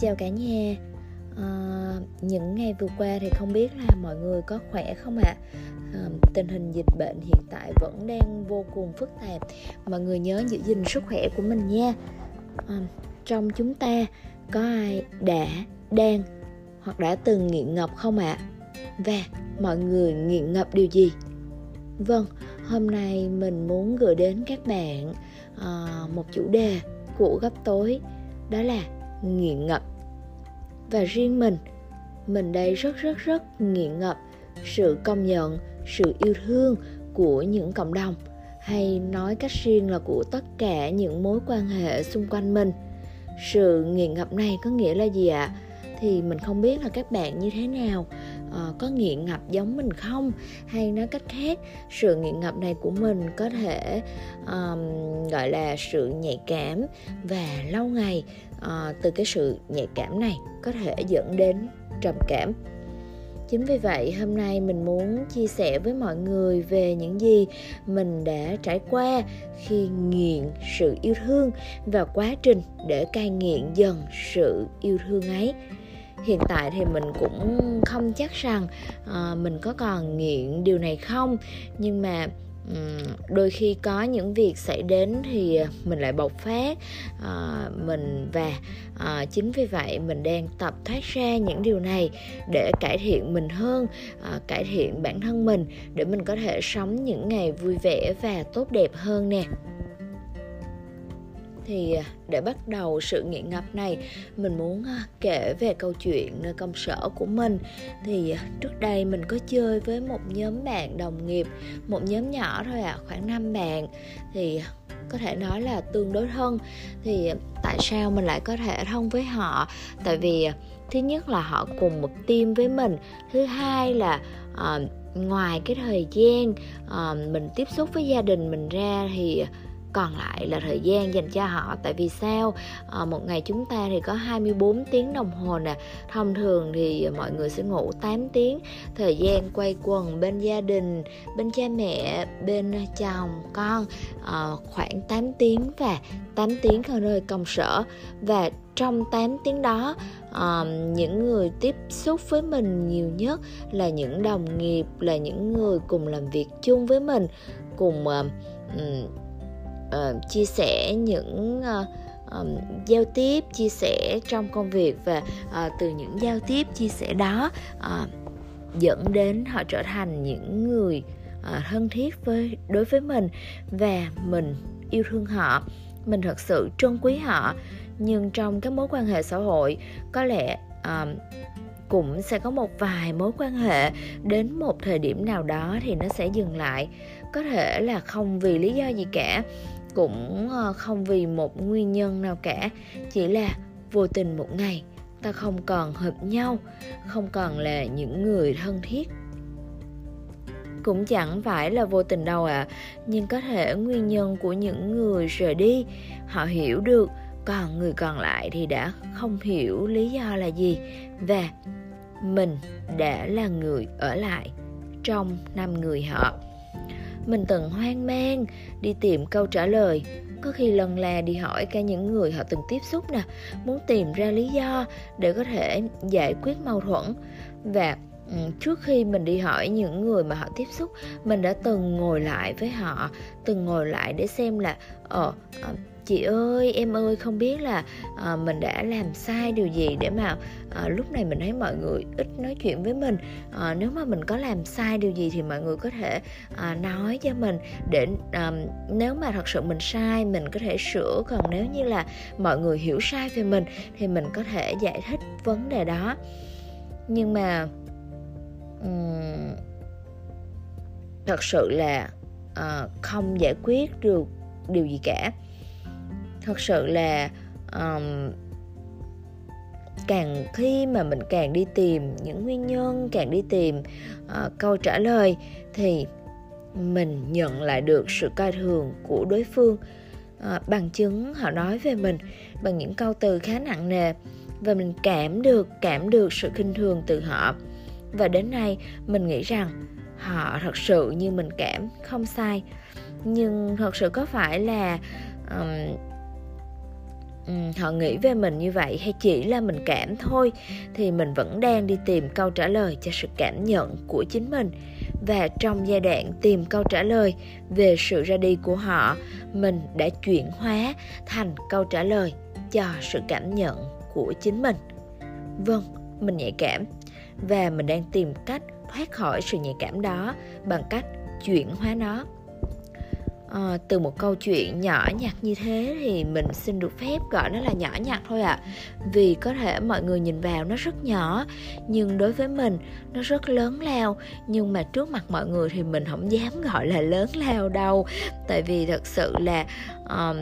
Chào cả nhà à, Những ngày vừa qua thì không biết là mọi người có khỏe không ạ? À? À, tình hình dịch bệnh hiện tại vẫn đang vô cùng phức tạp Mọi người nhớ giữ gìn sức khỏe của mình nha à, Trong chúng ta có ai đã, đang hoặc đã từng nghiện ngập không ạ? À? Và mọi người nghiện ngập điều gì? Vâng, hôm nay mình muốn gửi đến các bạn à, một chủ đề của gấp tối đó là nghiện ngập. Và riêng mình mình đây rất rất rất nghiện ngập sự công nhận sự yêu thương của những cộng đồng hay nói cách riêng là của tất cả những mối quan hệ xung quanh mình. Sự nghiện ngập này có nghĩa là gì ạ? À? thì mình không biết là các bạn như thế nào à, có nghiện ngập giống mình không? Hay nói cách khác sự nghiện ngập này của mình có thể um, gọi là sự nhạy cảm và lâu ngày à, từ cái sự nhạy cảm này có thể dẫn đến trầm cảm. Chính vì vậy hôm nay mình muốn chia sẻ với mọi người về những gì mình đã trải qua khi nghiện sự yêu thương và quá trình để cai nghiện dần sự yêu thương ấy. Hiện tại thì mình cũng không chắc rằng à, mình có còn nghiện điều này không nhưng mà đôi khi có những việc xảy đến thì mình lại bộc phát à, mình và à, chính vì vậy mình đang tập thoát ra những điều này để cải thiện mình hơn à, cải thiện bản thân mình để mình có thể sống những ngày vui vẻ và tốt đẹp hơn nè thì à, để bắt đầu sự nghiện ngập này mình muốn à, kể về câu chuyện nơi công sở của mình. Thì trước đây mình có chơi với một nhóm bạn đồng nghiệp một nhóm nhỏ thôi à khoảng 5 bạn. Thì có thể nói là tương đối thân. Thì tại sao mình lại có thể thân với họ? Tại vì thứ nhất là họ cùng một team với mình. Thứ hai là uh, ngoài cái thời gian uh, mình tiếp xúc với gia đình mình ra thì còn lại là thời gian dành cho họ. Tại vì sao? À, một ngày chúng ta thì có 24 tiếng đồng hồ nè. Thông thường thì mọi người sẽ ngủ 8 tiếng. Thời gian quay quần bên gia đình bên cha mẹ bên chồng con à, khoảng 8 tiếng và 8 tiếng ở nơi công sở. Và trong 8 tiếng đó à, những người tiếp xúc với mình nhiều nhất là những đồng nghiệp là những người cùng làm việc chung với mình cùng à, uh, chia sẻ những uh, um, giao tiếp chia sẻ trong công việc và uh, từ những giao tiếp chia sẻ đó uh, dẫn đến họ trở thành những người uh, thân thiết với đối với mình và mình yêu thương họ. Mình thật sự trân quý họ. Nhưng trong các mối quan hệ xã hội có lẽ uh, cũng sẽ có một vài mối quan hệ đến một thời điểm nào đó thì nó sẽ dừng lại. Có thể là không vì lý do gì cả cũng ờ, không vì một nguyên nhân nào cả chỉ là vô tình một ngày ta không còn hợp nhau không còn là những người thân thiết. Cũng chẳng phải là vô tình đâu ạ à, nhưng có thể nguyên nhân của những người rời đi họ hiểu được còn người còn lại thì đã không hiểu lý do là gì và mình đã là người ở lại trong năm người họ mình từng hoang mang, đi tìm câu trả lời. Có khi lần là đi hỏi cả những người họ từng tiếp xúc nè, muốn tìm ra lý do để có thể giải quyết mâu thuẫn. Và ừ, trước khi mình đi hỏi những người mà họ tiếp xúc, mình đã từng ngồi lại với họ, từng ngồi lại để xem là ờ, ờ chị ơi em ơi không biết là à, mình đã làm sai điều gì để mà à, lúc này mình thấy mọi người ít nói chuyện với mình. À, nếu mà mình có làm sai điều gì thì mọi người có thể à, nói cho mình để à, nếu mà thật sự mình sai mình có thể sửa. Còn nếu như là mọi người hiểu sai về mình thì mình có thể giải thích vấn đề đó. Nhưng mà um, thật sự là uh, không giải quyết được điều gì cả thật sự là um, càng khi mà mình càng đi tìm những nguyên nhân càng đi tìm uh, câu trả lời thì mình nhận lại được sự coi thường của đối phương uh, bằng chứng họ nói về mình bằng những câu từ khá nặng nề và mình cảm được cảm được sự khinh thường từ họ. Và đến nay mình nghĩ rằng họ thật sự như mình cảm không sai. Nhưng thật sự có phải là um, Ừ, họ nghĩ về mình như vậy hay chỉ là mình cảm thôi, thì mình vẫn đang đi tìm câu trả lời cho sự cảm nhận của chính mình. Và trong giai đoạn tìm câu trả lời về sự ra đi của họ, mình đã chuyển hóa thành câu trả lời cho sự cảm nhận của chính mình. Vâng mình nhạy cảm. Và mình đang tìm cách thoát khỏi sự nhạy cảm đó bằng cách chuyển hóa nó à, từ một câu chuyện nhỏ nhặt như thế thì mình xin được phép gọi nó là nhỏ nhặt thôi ạ à. vì có thể mọi người nhìn vào nó rất nhỏ nhưng đối với mình nó rất lớn lao nhưng mà trước mặt mọi người thì mình không dám gọi là lớn lao đâu tại vì thật sự là um,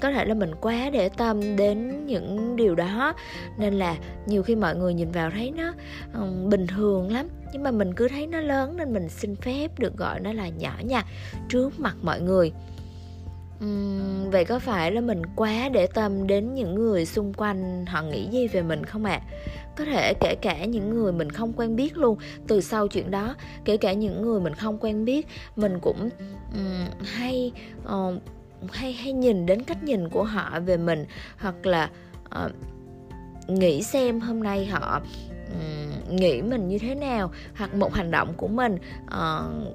có thể là mình quá để tâm đến những điều đó nên là nhiều khi mọi người nhìn vào thấy nó um, bình thường lắm nhưng mà mình cứ thấy nó lớn nên mình xin phép được gọi nó là nhỏ nhặt trước mặt mọi người uhm, vậy có phải là mình quá để tâm đến những người xung quanh họ nghĩ gì về mình không ạ à? có thể kể cả những người mình không quen biết luôn từ sau chuyện đó kể cả những người mình không quen biết mình cũng um, hay uh, hay hay nhìn đến cách nhìn của họ về mình hoặc là uh, nghĩ xem hôm nay họ um, nghĩ mình như thế nào hoặc một hành động của mình uh,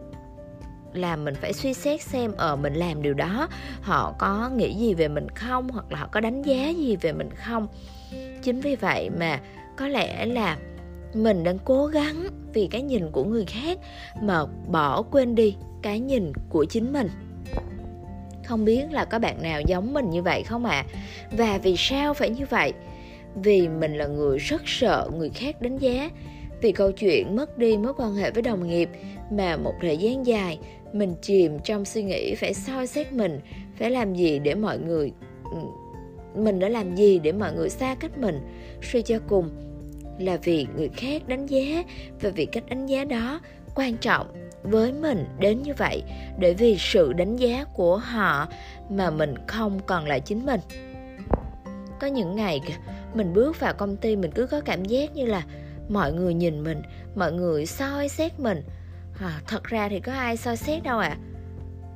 là mình phải suy xét xem ở ờ, uh, mình làm điều đó họ có nghĩ gì về mình không hoặc là họ có đánh giá gì về mình không. Chính vì vậy mà có lẽ là mình đang cố gắng vì cái nhìn của người khác mà bỏ quên đi cái nhìn của chính mình không biết là có bạn nào giống mình như vậy không ạ? À? và vì sao phải như vậy? Vì mình là người rất sợ người khác đánh giá. Vì câu chuyện mất đi mối quan hệ với đồng nghiệp mà một thời gian dài, mình chìm trong suy nghĩ phải soi xét mình, phải làm gì để mọi người ừ, mình đã làm gì để mọi người xa cách mình? Suy cho cùng là vì người khác đánh giá và vì cách đánh giá đó quan trọng với mình đến như vậy để vì sự đánh giá của họ mà mình không còn là chính mình. Có những ngày mình bước vào công ty mình cứ có cảm giác như là mọi người nhìn mình mọi người soi xét mình. À, thật ra thì có ai soi xét đâu ạ. À.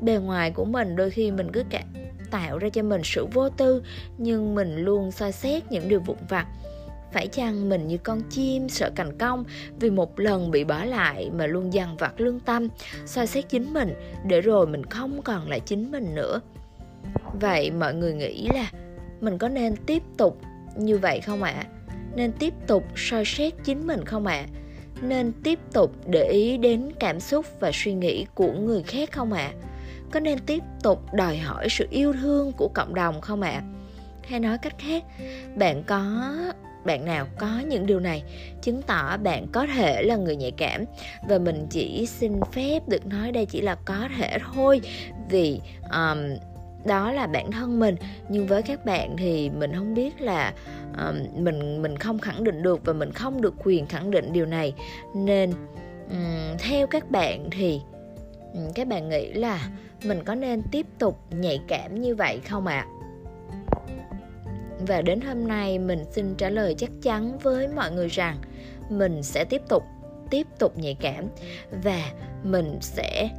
bề ngoài của mình đôi khi mình cứ cả tạo ra cho mình sự vô tư nhưng mình luôn soi xét những điều vụn vặt phải chăng mình như con chim sợ cành cong vì một lần bị bỏ lại mà luôn dằn vặt lương tâm, soi xét chính mình để rồi mình không còn là chính mình nữa. Vậy mọi người nghĩ là mình có nên tiếp tục như vậy không ạ? À? Nên tiếp tục soi xét chính mình không ạ? À? Nên tiếp tục để ý đến cảm xúc và suy nghĩ của người khác không ạ? À? Có nên tiếp tục đòi hỏi sự yêu thương của cộng đồng không ạ? À? Hay nói cách khác, bạn có bạn nào có những điều này chứng tỏ bạn có thể là người nhạy cảm. Và mình chỉ xin phép được nói đây chỉ là có thể thôi vì um, đó là bản thân mình. Nhưng với các bạn thì mình không biết là um, mình mình không khẳng định được và mình không được quyền khẳng định điều này. Nên um, theo các bạn thì um, các bạn nghĩ là mình có nên tiếp tục nhạy cảm như vậy không ạ? à? Và đến hôm nay, mình xin trả lời chắc chắn với mọi người rằng mình sẽ tiếp tục tiếp tục nhạy cảm và mình sẽ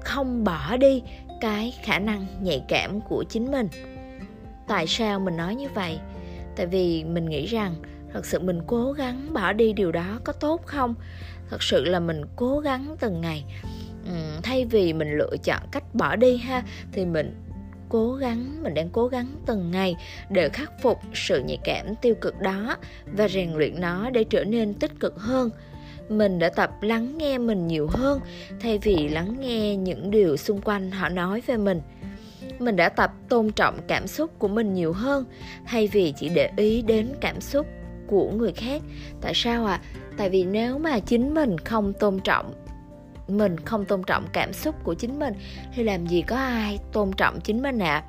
không bỏ đi cái khả năng nhạy cảm của chính mình. Tại sao mình nói như vậy? Tại vì mình nghĩ rằng thật sự mình cố gắng bỏ đi điều đó có tốt không? Thật sự là mình cố gắng từng ngày. Thay vì mình lựa chọn cách bỏ đi ha, thì mình cố gắng, mình đang cố gắng từng ngày để khắc phục sự nhạy cảm tiêu cực đó và rèn luyện nó để trở nên tích cực hơn. Mình đã tập lắng nghe mình nhiều hơn thay vì lắng nghe những điều xung quanh họ nói về mình. Mình đã tập tôn trọng cảm xúc của mình nhiều hơn thay vì chỉ để ý đến cảm xúc của người khác. Tại sao ạ? À? tại vì nếu mà chính mình không tôn trọng mình không tôn trọng cảm xúc của chính mình thì làm gì có ai tôn trọng chính mình ạ à?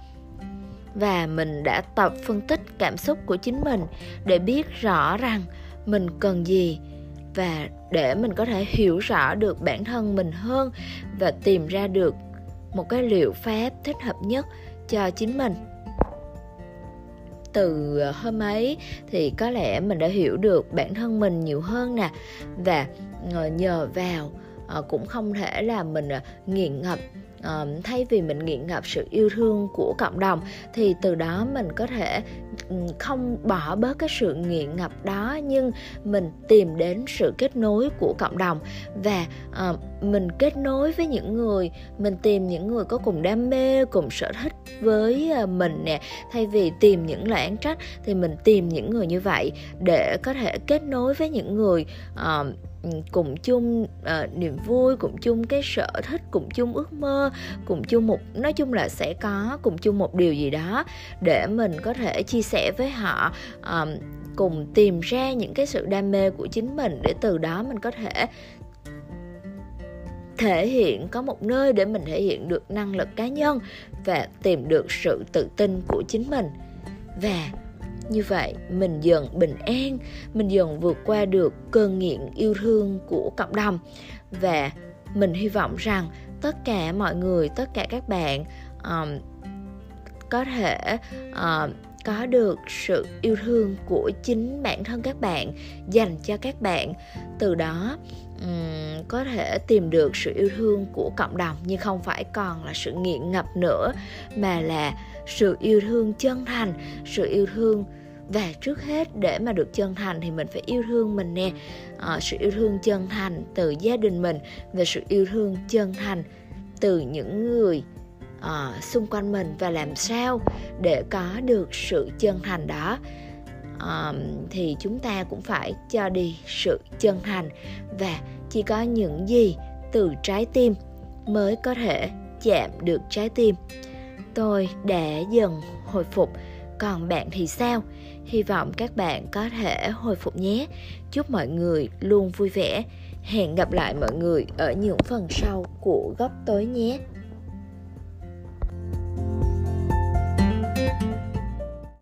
và mình đã tập phân tích cảm xúc của chính mình để biết rõ rằng mình cần gì và để mình có thể hiểu rõ được bản thân mình hơn và tìm ra được một cái liệu pháp thích hợp nhất cho chính mình từ hôm ấy thì có lẽ mình đã hiểu được bản thân mình nhiều hơn nè và ờ, nhờ vào Ờ, cũng không thể là mình ờ, nghiện ngập ờ, thay vì mình nghiện ngập sự yêu thương của cộng đồng thì từ đó mình có thể ừ, không bỏ bớt cái sự nghiện ngập đó nhưng mình tìm đến sự kết nối của cộng đồng. Và mình kết nối với những người mình tìm những người có cùng đam mê cùng sở thích với mình nè thay vì tìm những lời án trách thì mình tìm những người như vậy để có thể kết nối với những người uh, cùng chung uh, niềm vui cùng chung cái sở thích cùng chung ước mơ cùng chung một nói chung là sẽ có cùng chung một điều gì đó để mình có thể chia sẻ với họ um, cùng tìm ra những cái sự đam mê của chính mình để từ đó mình có thể thể hiện có một nơi để mình thể hiện được năng lực cá nhân và tìm được sự tự tin của chính mình. Và như vậy mình dần bình an mình dần vượt qua được cơn nghiện yêu thương của cộng đồng. Và mình hy vọng rằng tất cả mọi người tất cả các bạn um, có thể uh, có được sự yêu thương của chính bản thân các bạn dành cho các bạn. Từ đó um, có thể tìm được sự yêu thương của cộng đồng nhưng không phải còn là sự nghiện ngập nữa mà là sự yêu thương chân thành sự yêu thương và trước hết để mà được chân thành thì mình phải yêu thương mình nè. À, sự yêu thương chân thành từ gia đình mình và sự yêu thương chân thành từ những người à, xung quanh mình và làm sao để có được sự chân thành đó. À, thì chúng ta cũng phải cho đi sự chân thành và chỉ có những gì từ trái tim mới có thể chạm được trái tim tôi để dần hồi phục. Còn bạn thì sao? Hy vọng các bạn có thể hồi phục nhé. Chúc mọi người luôn vui vẻ. Hẹn gặp lại mọi người ở những phần sau của góc tối nhé.